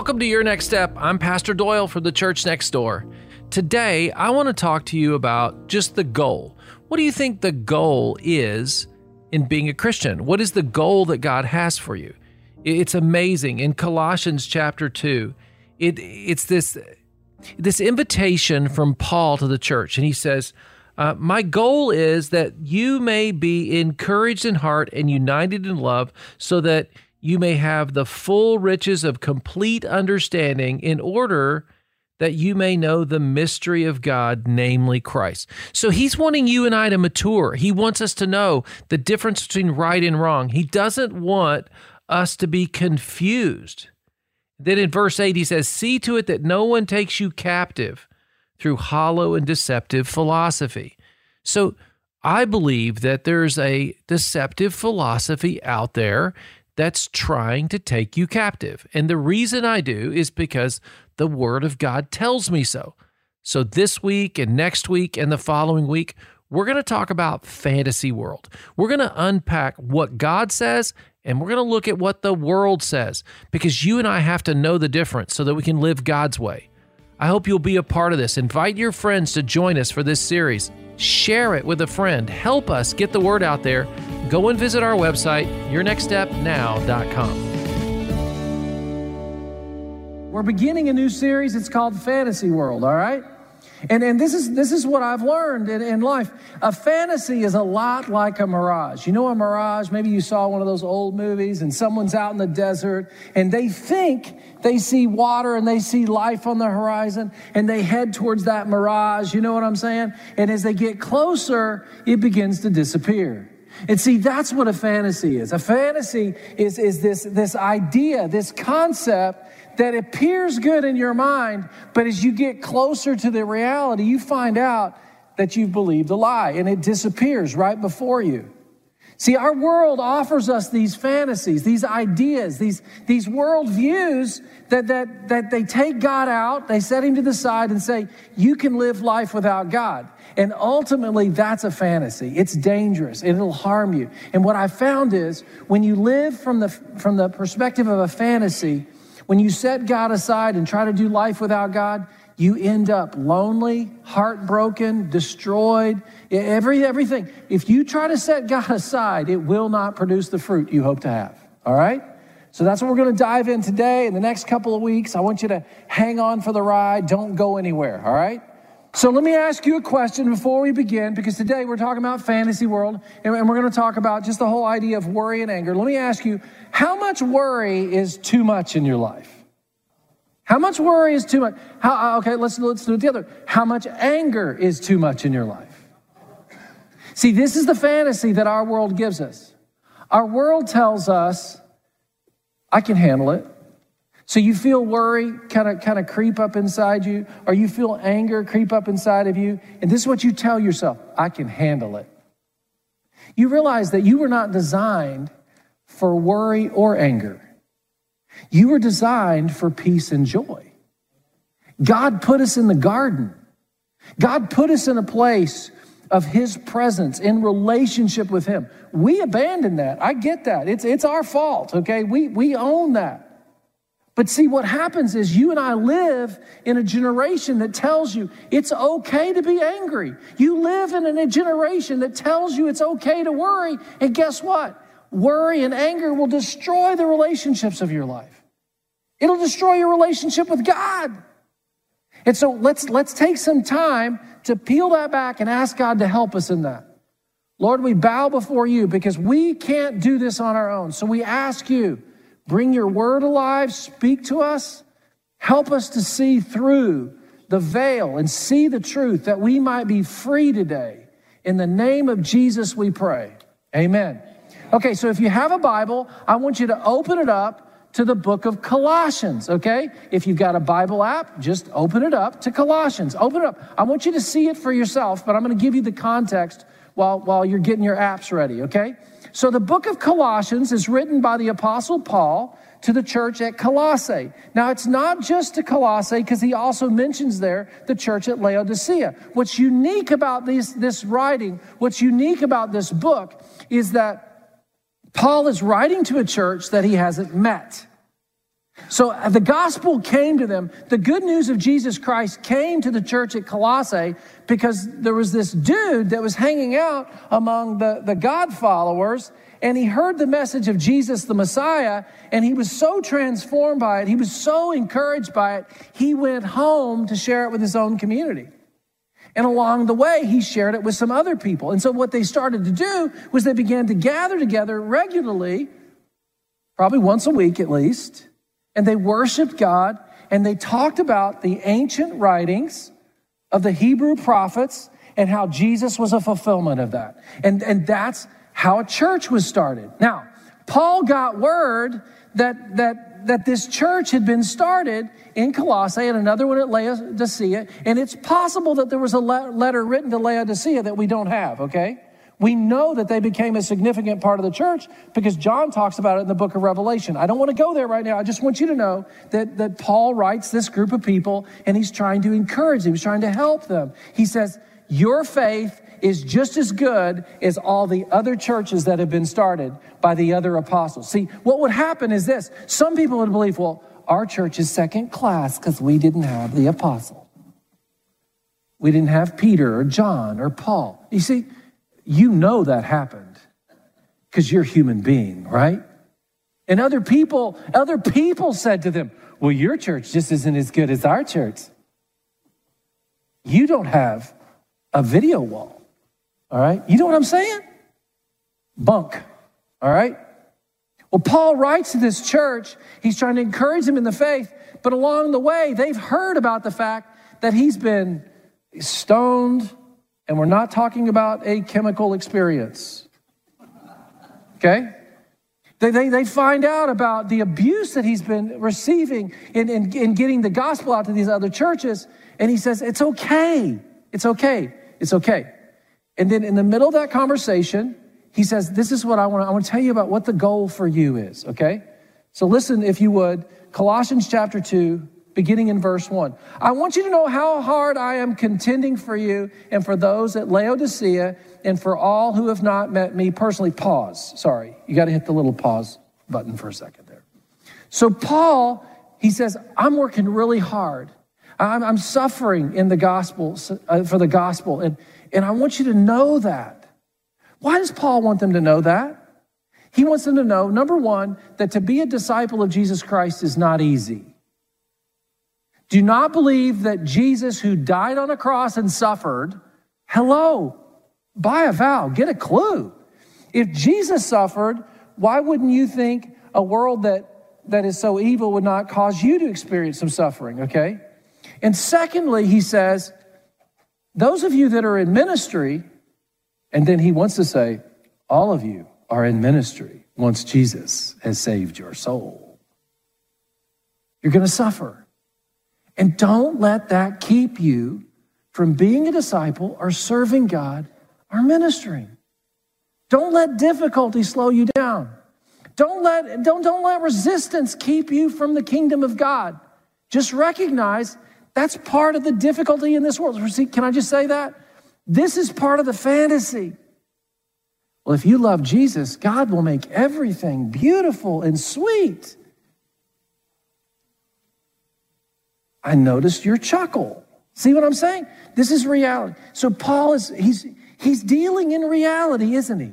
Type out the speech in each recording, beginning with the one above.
Welcome to Your Next Step. I'm Pastor Doyle from the church next door. Today, I want to talk to you about just the goal. What do you think the goal is in being a Christian? What is the goal that God has for you? It's amazing. In Colossians chapter 2, it, it's this, this invitation from Paul to the church, and he says, uh, My goal is that you may be encouraged in heart and united in love, so that you may have the full riches of complete understanding in order that you may know the mystery of God, namely Christ. So he's wanting you and I to mature. He wants us to know the difference between right and wrong. He doesn't want us to be confused. Then in verse 8, he says, See to it that no one takes you captive through hollow and deceptive philosophy. So I believe that there's a deceptive philosophy out there that's trying to take you captive. And the reason I do is because the Word of God tells me so. So this week and next week and the following week, we're going to talk about fantasy world. We're going to unpack what God says and we're going to look at what the world says because you and I have to know the difference so that we can live God's way. I hope you'll be a part of this. Invite your friends to join us for this series. Share it with a friend. Help us get the word out there go and visit our website, yournextstepnow.com. We're beginning a new series. It's called Fantasy World, all right? And, and this, is, this is what I've learned in, in life. A fantasy is a lot like a mirage. You know a mirage? Maybe you saw one of those old movies and someone's out in the desert and they think they see water and they see life on the horizon and they head towards that mirage. You know what I'm saying? And as they get closer, it begins to disappear. And see, that's what a fantasy is. A fantasy is, is this, this idea, this concept that appears good in your mind, but as you get closer to the reality, you find out that you've believed a lie and it disappears right before you. See, our world offers us these fantasies, these ideas, these, these worldviews that, that, that they take God out, they set him to the side and say, you can live life without God. And ultimately, that's a fantasy. It's dangerous. and It'll harm you. And what I found is when you live from the, from the perspective of a fantasy, when you set God aside and try to do life without God, you end up lonely, heartbroken, destroyed, every, everything. If you try to set God aside, it will not produce the fruit you hope to have. All right? So that's what we're going to dive in today. In the next couple of weeks, I want you to hang on for the ride. Don't go anywhere. All right? So let me ask you a question before we begin, because today we're talking about fantasy world, and we're going to talk about just the whole idea of worry and anger. Let me ask you, how much worry is too much in your life? How much worry is too much? How, uh, okay, let's, let's do it the other. How much anger is too much in your life? See, this is the fantasy that our world gives us. Our world tells us, I can handle it. So you feel worry kind of kind of creep up inside you, or you feel anger creep up inside of you, and this is what you tell yourself, I can handle it. You realize that you were not designed for worry or anger. You were designed for peace and joy. God put us in the garden. God put us in a place of his presence in relationship with him. We abandoned that. I get that. It's, it's our fault, okay? We, we own that. But see, what happens is you and I live in a generation that tells you it's okay to be angry. You live in a generation that tells you it's okay to worry. And guess what? Worry and anger will destroy the relationships of your life. It'll destroy your relationship with God. And so let's, let's take some time to peel that back and ask God to help us in that. Lord, we bow before you because we can't do this on our own. So we ask you Bring your word alive, speak to us, help us to see through the veil and see the truth that we might be free today. In the name of Jesus, we pray. Amen. Okay, so if you have a Bible, I want you to open it up to the book of Colossians, okay? If you've got a Bible app, just open it up to Colossians. Open it up. I want you to see it for yourself, but I'm going to give you the context while, while you're getting your apps ready, okay? So the book of Colossians is written by the Apostle Paul to the church at Colossae. Now, it's not just to Colossae because he also mentions there the church at Laodicea. What's unique about these, this writing, what's unique about this book is that Paul is writing to a church that he hasn't met. So uh, the gospel came to them. The good news of Jesus Christ came to the church at Colossae because there was this dude that was hanging out among the, the God followers and he heard the message of Jesus the Messiah and he was so transformed by it. He was so encouraged by it. He went home to share it with his own community. And along the way, he shared it with some other people. And so what they started to do was they began to gather together regularly, probably once a week at least, and they worshiped God and they talked about the ancient writings of the Hebrew prophets and how Jesus was a fulfillment of that. And, and that's how a church was started. Now, Paul got word that, that that this church had been started in Colossae and another one at Laodicea. And it's possible that there was a letter written to Laodicea that we don't have, okay? We know that they became a significant part of the church because John talks about it in the book of Revelation. I don't want to go there right now. I just want you to know that, that Paul writes this group of people and he's trying to encourage them, he's trying to help them. He says, Your faith is just as good as all the other churches that have been started by the other apostles. See, what would happen is this some people would believe, well, our church is second class because we didn't have the apostle. We didn't have Peter or John or Paul. You see, you know that happened because you're a human being, right? And other people, other people said to them, well, your church just isn't as good as our church. You don't have a video wall. All right? You know what I'm saying? Bunk. All right? Well, Paul writes to this church. He's trying to encourage them in the faith, but along the way, they've heard about the fact that he's been stoned, and we're not talking about a chemical experience. Okay? They, they, they find out about the abuse that he's been receiving in, in, in getting the gospel out to these other churches, and he says, It's okay. It's okay. It's okay. And then in the middle of that conversation, he says, This is what I want. I want to tell you about what the goal for you is, okay? So listen, if you would, Colossians chapter 2, beginning in verse 1. I want you to know how hard I am contending for you and for those at Laodicea and for all who have not met me personally. Pause. Sorry, you got to hit the little pause button for a second there. So, Paul, he says, I'm working really hard. I'm, I'm suffering in the gospel, uh, for the gospel. And, and I want you to know that. Why does Paul want them to know that? He wants them to know, number one, that to be a disciple of Jesus Christ is not easy. Do not believe that Jesus, who died on a cross and suffered, hello, buy a vow, get a clue. If Jesus suffered, why wouldn't you think a world that, that is so evil would not cause you to experience some suffering, okay? And secondly, he says, those of you that are in ministry, and then he wants to say, all of you are in ministry once Jesus has saved your soul. You're going to suffer. And don't let that keep you from being a disciple or serving God or ministering. Don't let difficulty slow you down. Don't let, don't, don't let resistance keep you from the kingdom of God. Just recognize that's part of the difficulty in this world. See, can I just say that? This is part of the fantasy. Well, if you love Jesus, God will make everything beautiful and sweet. I noticed your chuckle. See what I'm saying? This is reality. So Paul is he's he's dealing in reality, isn't he?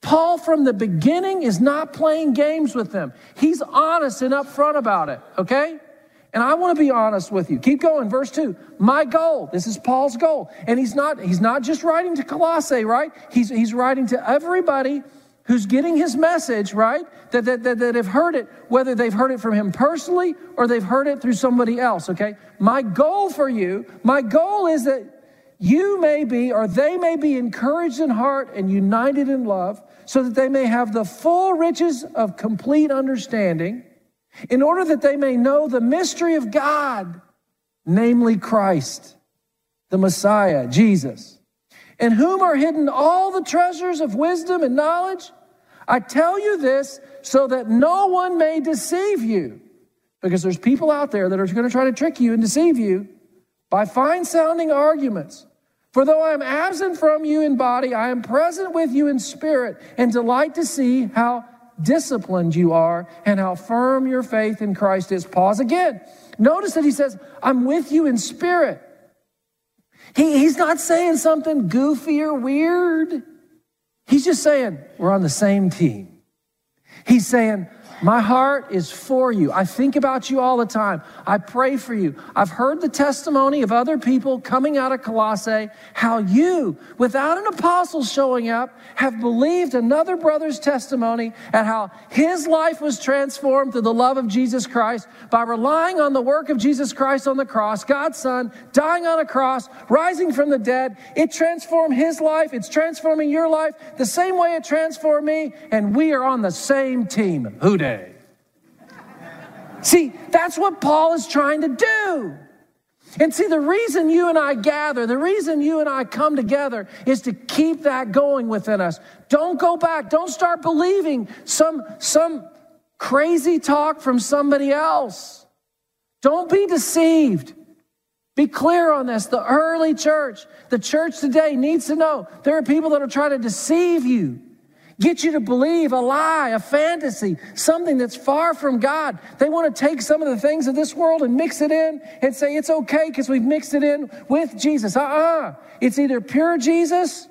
Paul from the beginning is not playing games with them. He's honest and upfront about it, okay? And I want to be honest with you. Keep going. Verse 2. My goal. This is Paul's goal. And he's not he's not just writing to Colossae, right? He's he's writing to everybody who's getting his message, right? That, that, that, that have heard it, whether they've heard it from him personally or they've heard it through somebody else, okay? My goal for you, my goal is that you may be or they may be encouraged in heart and united in love so that they may have the full riches of complete understanding, in order that they may know the mystery of God, namely Christ, the Messiah, Jesus, in whom are hidden all the treasures of wisdom and knowledge. I tell you this so that no one may deceive you, because there's people out there that are going to try to trick you and deceive you by fine sounding arguments. For though I am absent from you in body, I am present with you in spirit and delight to see how disciplined you are and how firm your faith in Christ is. Pause again. Notice that he says, I'm with you in spirit. He, he's not saying something goofy or weird. He's just saying, we're on the same team. He's saying, my heart is for you. I think about you all the time. I pray for you. I've heard the testimony of other people coming out of Colossae, how you, without an apostle showing up, have believed another brother's testimony and how his life was transformed through the love of Jesus Christ by relying on the work of Jesus Christ on the cross, God's Son, dying on a cross, rising from the dead. It transformed his life. It's transforming your life the same way it transformed me, and we are on the same team. Who did? See, that's what Paul is trying to do. And see, the reason you and I gather, the reason you and I come together is to keep that going within us. Don't go back. Don't start believing some, some crazy talk from somebody else. Don't be deceived. Be clear on this. The early church, the church today needs to know there are people that are trying to deceive you get you to believe a lie, a fantasy, something that's far from God. They want to take some of the things of this world and mix it in and say it's okay because we've mixed it in with Jesus. Uh uh-uh. uh It's either pure Jesus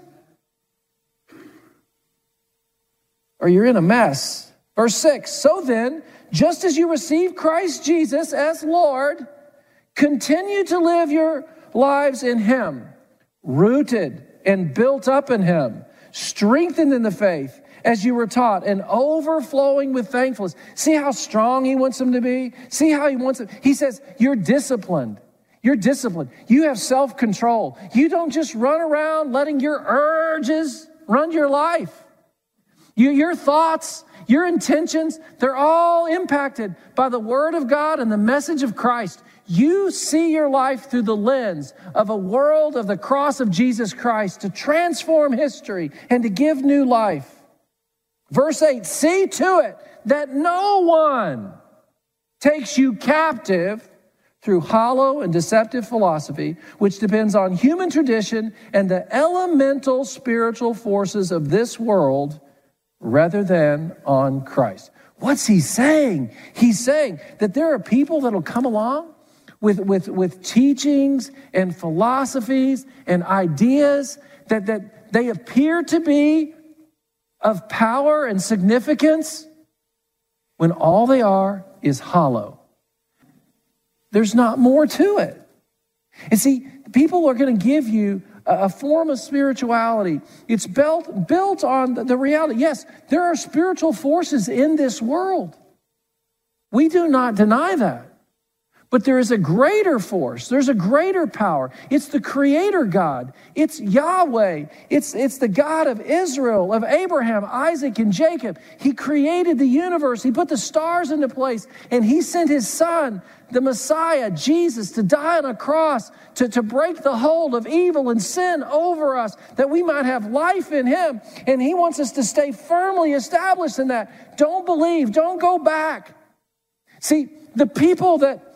or you're in a mess. Verse 6 So then, just as you receive Christ Jesus as Lord, continue to live your lives in Him, rooted and built up in Him strengthened in the faith as you were taught, and overflowing with thankfulness. See how strong he wants them to be? See how he wants them. He says, You're disciplined. You're disciplined. You have self control. You don't just run around letting your urges run your life. You, your thoughts, your intentions, they're all impacted by the Word of God and the message of Christ. You see your life through the lens of a world of the cross of Jesus Christ to transform history and to give new life. Verse 8 See to it that no one takes you captive through hollow and deceptive philosophy, which depends on human tradition and the elemental spiritual forces of this world rather than on Christ. What's he saying? He's saying that there are people that'll come along with, with, with teachings and philosophies and ideas that, that they appear to be of power and significance when all they are is hollow. There's not more to it. And see, people are going to give you a, form of spirituality. It's built, built on the reality. Yes, there are spiritual forces in this world. We do not deny that. But there is a greater force. There's a greater power. It's the creator God. It's Yahweh. It's, it's the God of Israel, of Abraham, Isaac, and Jacob. He created the universe. He put the stars into place and he sent his son, the Messiah, Jesus, to die on a cross to, to break the hold of evil and sin over us that we might have life in him. And he wants us to stay firmly established in that. Don't believe. Don't go back. See, the people that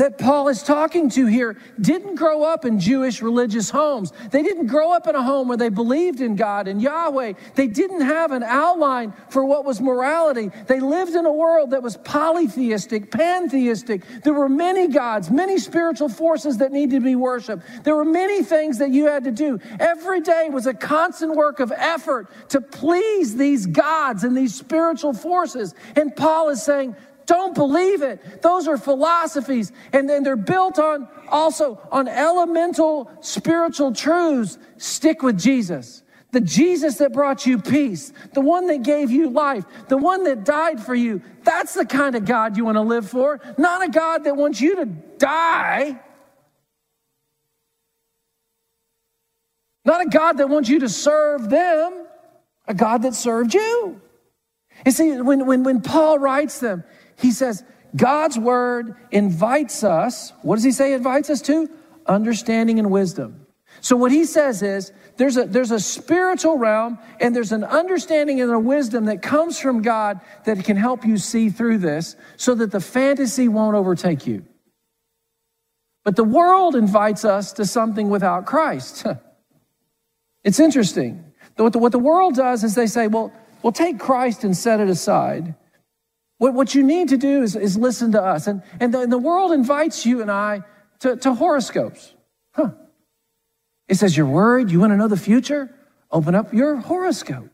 that Paul is talking to here didn't grow up in Jewish religious homes. They didn't grow up in a home where they believed in God and Yahweh. They didn't have an outline for what was morality. They lived in a world that was polytheistic, pantheistic. There were many gods, many spiritual forces that needed to be worshiped. There were many things that you had to do. Every day was a constant work of effort to please these gods and these spiritual forces. And Paul is saying, don't believe it. Those are philosophies, and then they're built on also on elemental spiritual truths. Stick with Jesus. The Jesus that brought you peace, the one that gave you life, the one that died for you. That's the kind of God you want to live for, not a God that wants you to die. Not a God that wants you to serve them. a God that served you. You see, when, when, when Paul writes them, he says, God's word invites us, what does he say invites us to? Understanding and wisdom. So what he says is there's a, there's a spiritual realm and there's an understanding and a wisdom that comes from God that can help you see through this so that the fantasy won't overtake you. But the world invites us to something without Christ. it's interesting. What the, what the world does is they say, well, we'll take Christ and set it aside. What, what you need to do is, is listen to us. And, and, the, and the world invites you and I to, to horoscopes. Huh. It says, You're worried? You want to know the future? Open up your horoscope.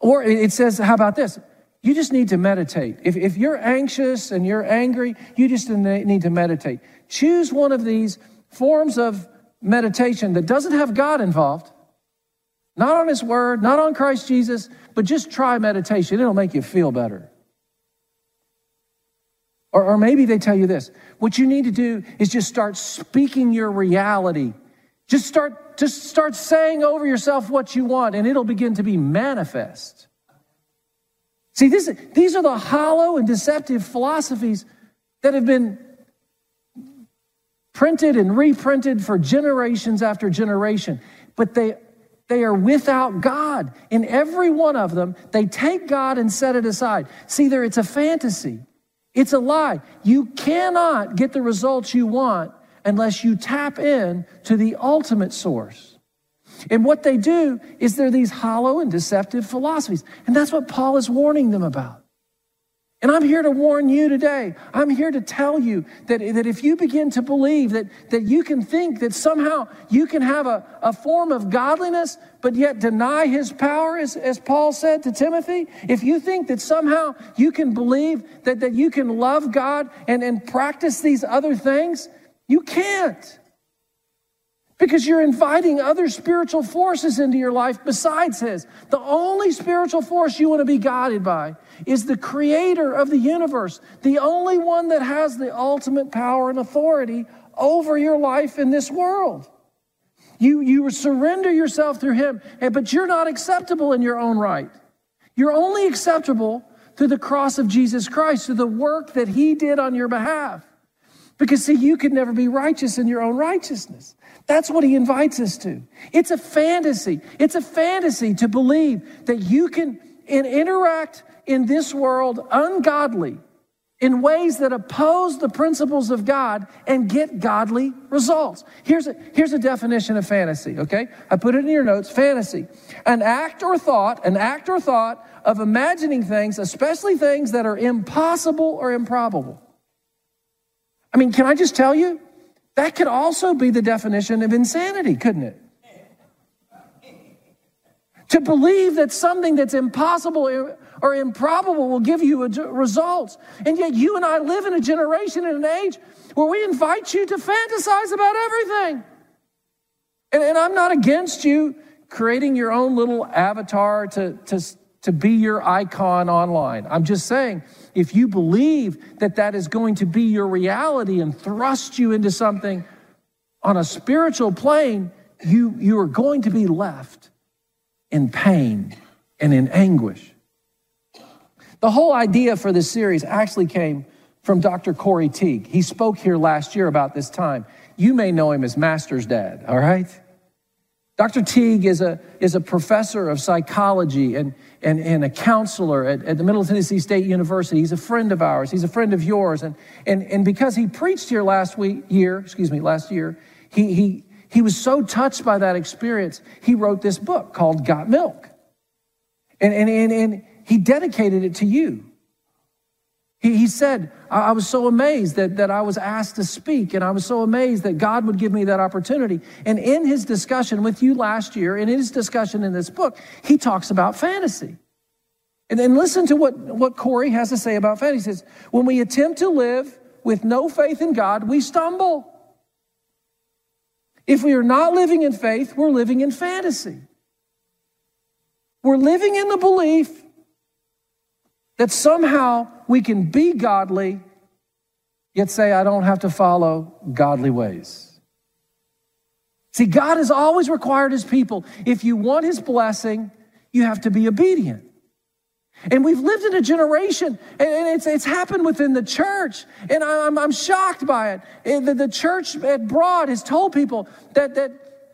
Or it says, How about this? You just need to meditate. If, if you're anxious and you're angry, you just need to meditate. Choose one of these forms of meditation that doesn't have God involved not on His Word, not on Christ Jesus, but just try meditation. It'll make you feel better. Or, or maybe they tell you this what you need to do is just start speaking your reality. Just start, just start saying over yourself what you want, and it'll begin to be manifest. See, this, these are the hollow and deceptive philosophies that have been printed and reprinted for generations after generation, but they they are without God. In every one of them, they take God and set it aside. See, there, it's a fantasy. It's a lie. You cannot get the results you want unless you tap in to the ultimate source. And what they do is they're these hollow and deceptive philosophies. And that's what Paul is warning them about. And I'm here to warn you today. I'm here to tell you that, that if you begin to believe that, that you can think that somehow you can have a, a form of godliness, but yet deny his power, as, as Paul said to Timothy, if you think that somehow you can believe that, that you can love God and, and practice these other things, you can't. Because you're inviting other spiritual forces into your life besides His. The only spiritual force you want to be guided by is the creator of the universe, the only one that has the ultimate power and authority over your life in this world. You, you surrender yourself through Him, but you're not acceptable in your own right. You're only acceptable through the cross of Jesus Christ, through the work that He did on your behalf. Because, see, you could never be righteous in your own righteousness. That's what he invites us to. It's a fantasy. It's a fantasy to believe that you can interact in this world ungodly in ways that oppose the principles of God and get godly results. Here's a, here's a definition of fantasy, okay? I put it in your notes fantasy. An act or thought, an act or thought of imagining things, especially things that are impossible or improbable. I mean, can I just tell you? That could also be the definition of insanity, couldn't it? To believe that something that's impossible or improbable will give you results. And yet, you and I live in a generation and an age where we invite you to fantasize about everything. And, and I'm not against you creating your own little avatar to, to, to be your icon online. I'm just saying, if you believe that that is going to be your reality and thrust you into something on a spiritual plane, you, you are going to be left in pain and in anguish. The whole idea for this series actually came from Dr. Corey Teague. He spoke here last year about this time. You may know him as Master's Dad, all right? Dr. Teague is a, is a professor of psychology and, and, and a counselor at, at the Middle Tennessee State University. He's a friend of ours. He's a friend of yours. And, and, and because he preached here last week, year, excuse me, last year, he, he, he was so touched by that experience, he wrote this book called Got Milk. And, and, and, and he dedicated it to you. He, he said, I, I was so amazed that, that I was asked to speak, and I was so amazed that God would give me that opportunity. And in his discussion with you last year, and in his discussion in this book, he talks about fantasy. And then listen to what, what Corey has to say about fantasy. He says, When we attempt to live with no faith in God, we stumble. If we are not living in faith, we're living in fantasy. We're living in the belief that somehow we can be godly, yet say, I don't have to follow godly ways. See, God has always required his people, if you want his blessing, you have to be obedient. And we've lived in a generation, and it's, it's happened within the church, and I'm, I'm shocked by it. The, the church at Broad has told people that, that,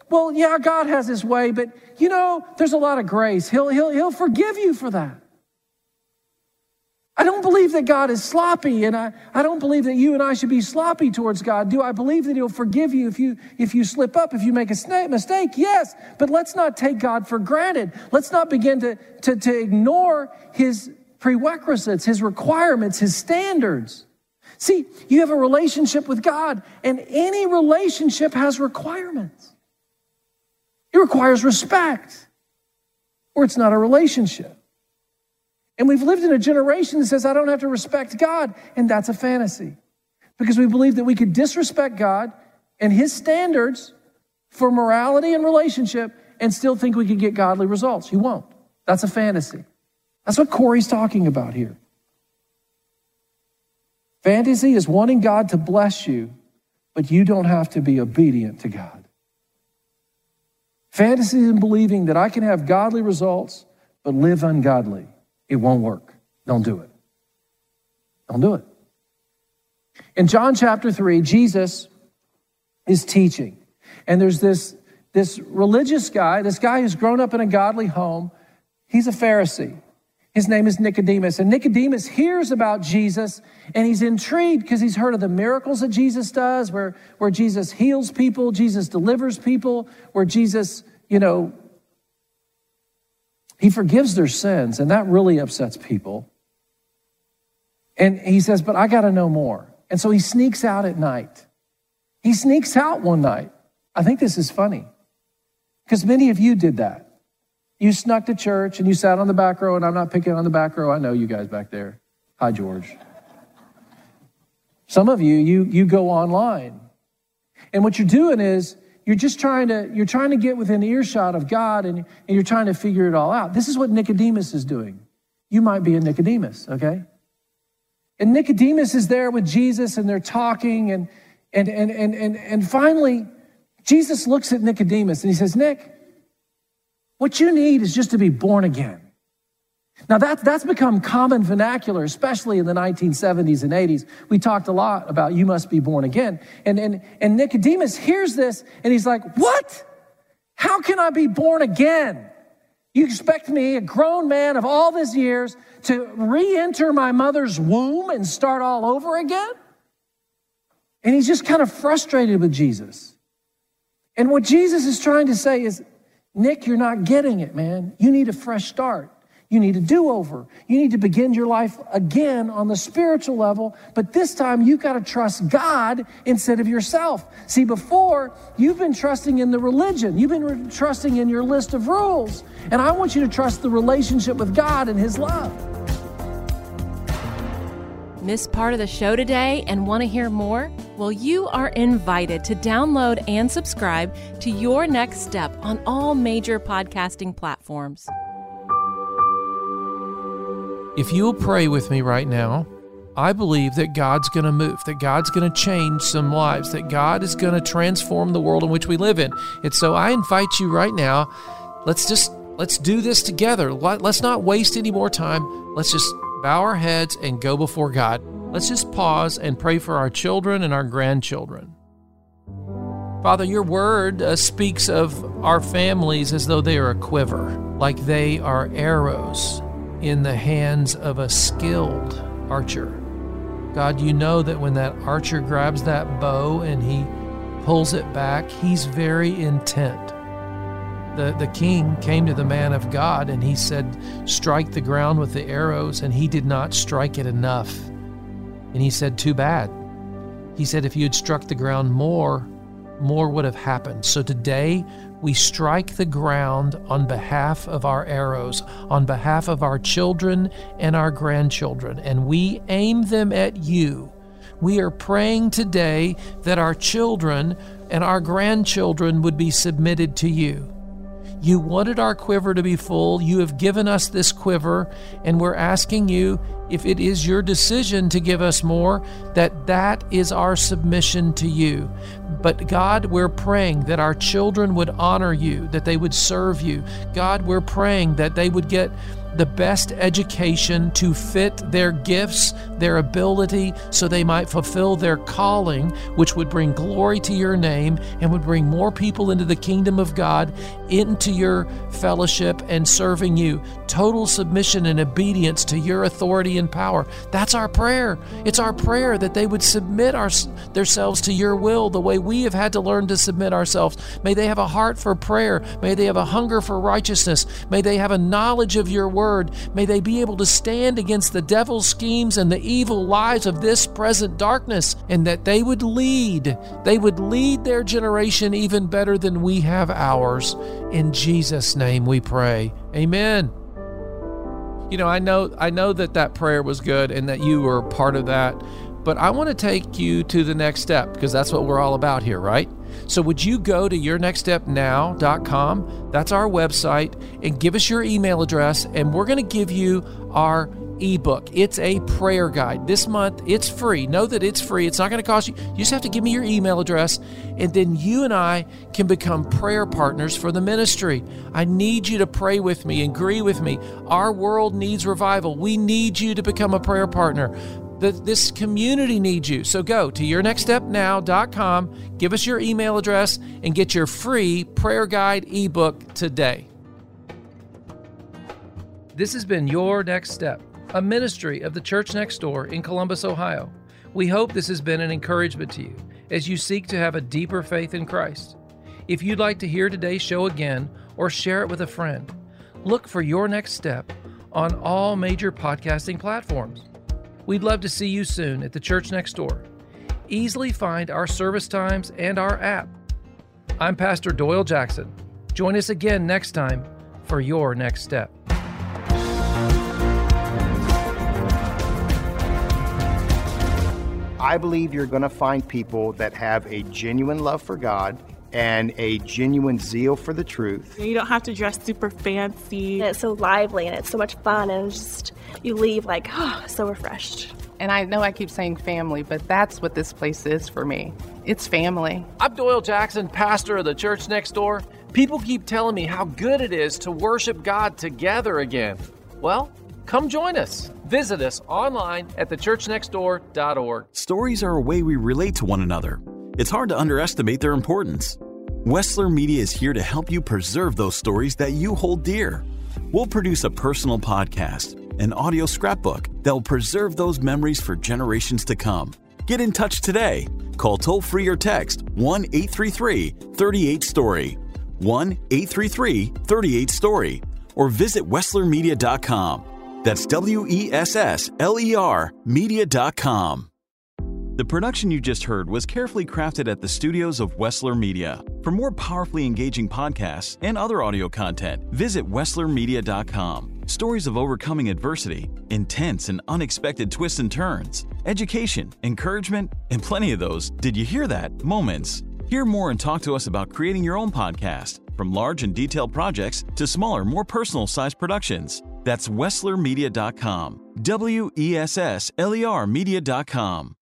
well, yeah, God has his way, but you know, there's a lot of grace. He'll, he'll, he'll forgive you for that. I don't believe that God is sloppy, and I, I don't believe that you and I should be sloppy towards God. Do I believe that He'll forgive you if you if you slip up, if you make a mistake? Yes, but let's not take God for granted. Let's not begin to, to, to ignore His prerequisites, His requirements, His standards. See, you have a relationship with God, and any relationship has requirements. It requires respect, or it's not a relationship. And we've lived in a generation that says, I don't have to respect God. And that's a fantasy because we believe that we could disrespect God and his standards for morality and relationship and still think we could get godly results. You won't. That's a fantasy. That's what Corey's talking about here. Fantasy is wanting God to bless you, but you don't have to be obedient to God. Fantasy is believing that I can have godly results, but live ungodly. It won't work. Don't do it. Don't do it. In John chapter 3, Jesus is teaching. And there's this, this religious guy, this guy who's grown up in a godly home. He's a Pharisee. His name is Nicodemus. And Nicodemus hears about Jesus and he's intrigued because he's heard of the miracles that Jesus does, where, where Jesus heals people, Jesus delivers people, where Jesus, you know, he forgives their sins, and that really upsets people. And he says, But I got to know more. And so he sneaks out at night. He sneaks out one night. I think this is funny because many of you did that. You snuck to church and you sat on the back row, and I'm not picking on the back row. I know you guys back there. Hi, George. Some of you, you, you go online. And what you're doing is you're just trying to you're trying to get within earshot of god and, and you're trying to figure it all out. This is what nicodemus is doing. You might be a nicodemus okay? And nicodemus is there with jesus and they're talking and and and and and, and finally jesus looks at nicodemus and he says nick what you need is just to be born again now, that, that's become common vernacular, especially in the 1970s and 80s. We talked a lot about you must be born again. And, and, and Nicodemus hears this and he's like, What? How can I be born again? You expect me, a grown man of all these years, to re enter my mother's womb and start all over again? And he's just kind of frustrated with Jesus. And what Jesus is trying to say is, Nick, you're not getting it, man. You need a fresh start. You need a do over. You need to begin your life again on the spiritual level, but this time you've got to trust God instead of yourself. See, before you've been trusting in the religion, you've been re- trusting in your list of rules, and I want you to trust the relationship with God and His love. Miss part of the show today and want to hear more? Well, you are invited to download and subscribe to Your Next Step on all major podcasting platforms. If you'll pray with me right now, I believe that God's going to move, that God's going to change some lives, that God is going to transform the world in which we live in. And so I invite you right now, let's just let's do this together. Let's not waste any more time. Let's just bow our heads and go before God. Let's just pause and pray for our children and our grandchildren. Father, your word uh, speaks of our families as though they are a quiver, like they are arrows in the hands of a skilled archer. God, you know that when that archer grabs that bow and he pulls it back, he's very intent. The, the king came to the man of God and he said, Strike the ground with the arrows, and he did not strike it enough. And he said, Too bad. He said, If you had struck the ground more, more would have happened. So today, we strike the ground on behalf of our arrows, on behalf of our children and our grandchildren, and we aim them at you. We are praying today that our children and our grandchildren would be submitted to you. You wanted our quiver to be full. You have given us this quiver, and we're asking you if it is your decision to give us more, that that is our submission to you. But God, we're praying that our children would honor you, that they would serve you. God, we're praying that they would get the best education to fit their gifts, their ability, so they might fulfill their calling, which would bring glory to your name and would bring more people into the kingdom of God, into your fellowship and serving you. Total submission and obedience to your authority and power. That's our prayer. It's our prayer that they would submit our, themselves to your will the way we have had to learn to submit ourselves. May they have a heart for prayer. May they have a hunger for righteousness. May they have a knowledge of your word word. May they be able to stand against the devil's schemes and the evil lies of this present darkness, and that they would lead. They would lead their generation even better than we have ours. In Jesus' name we pray. Amen. You know, I know I know that that prayer was good and that you were part of that, but I want to take you to the next step because that's what we're all about here, right? So, would you go to yournextstepnow.com? That's our website, and give us your email address, and we're going to give you our ebook. It's a prayer guide. This month, it's free. Know that it's free. It's not going to cost you. You just have to give me your email address, and then you and I can become prayer partners for the ministry. I need you to pray with me, and agree with me. Our world needs revival. We need you to become a prayer partner this community needs you. So go to yournextstepnow.com, give us your email address, and get your free prayer guide ebook today. This has been Your Next Step, a ministry of the Church Next Door in Columbus, Ohio. We hope this has been an encouragement to you as you seek to have a deeper faith in Christ. If you'd like to hear today's show again or share it with a friend, look for Your Next Step on all major podcasting platforms. We'd love to see you soon at the church next door. Easily find our service times and our app. I'm Pastor Doyle Jackson. Join us again next time for your next step. I believe you're going to find people that have a genuine love for God and a genuine zeal for the truth. You don't have to dress super fancy. And it's so lively and it's so much fun and just you leave like, oh, so refreshed. And I know I keep saying family, but that's what this place is for me. It's family. I'm Doyle Jackson, pastor of the church next door. People keep telling me how good it is to worship God together again. Well, come join us. Visit us online at thechurchnextdoor.org. Stories are a way we relate to one another. It's hard to underestimate their importance. Wessler Media is here to help you preserve those stories that you hold dear. We'll produce a personal podcast, an audio scrapbook that will preserve those memories for generations to come. Get in touch today. Call toll free or text 1 833 38 Story, 1 833 38 Story, or visit WesslerMedia.com. That's W E S S L E R Media.com. The production you just heard was carefully crafted at the studios of Wessler Media. For more powerfully engaging podcasts and other audio content, visit WesslerMedia.com. Stories of overcoming adversity, intense and unexpected twists and turns, education, encouragement, and plenty of those, did you hear that? Moments. Hear more and talk to us about creating your own podcast, from large and detailed projects to smaller, more personal sized productions. That's WesslerMedia.com. W E S S L E R Media.com.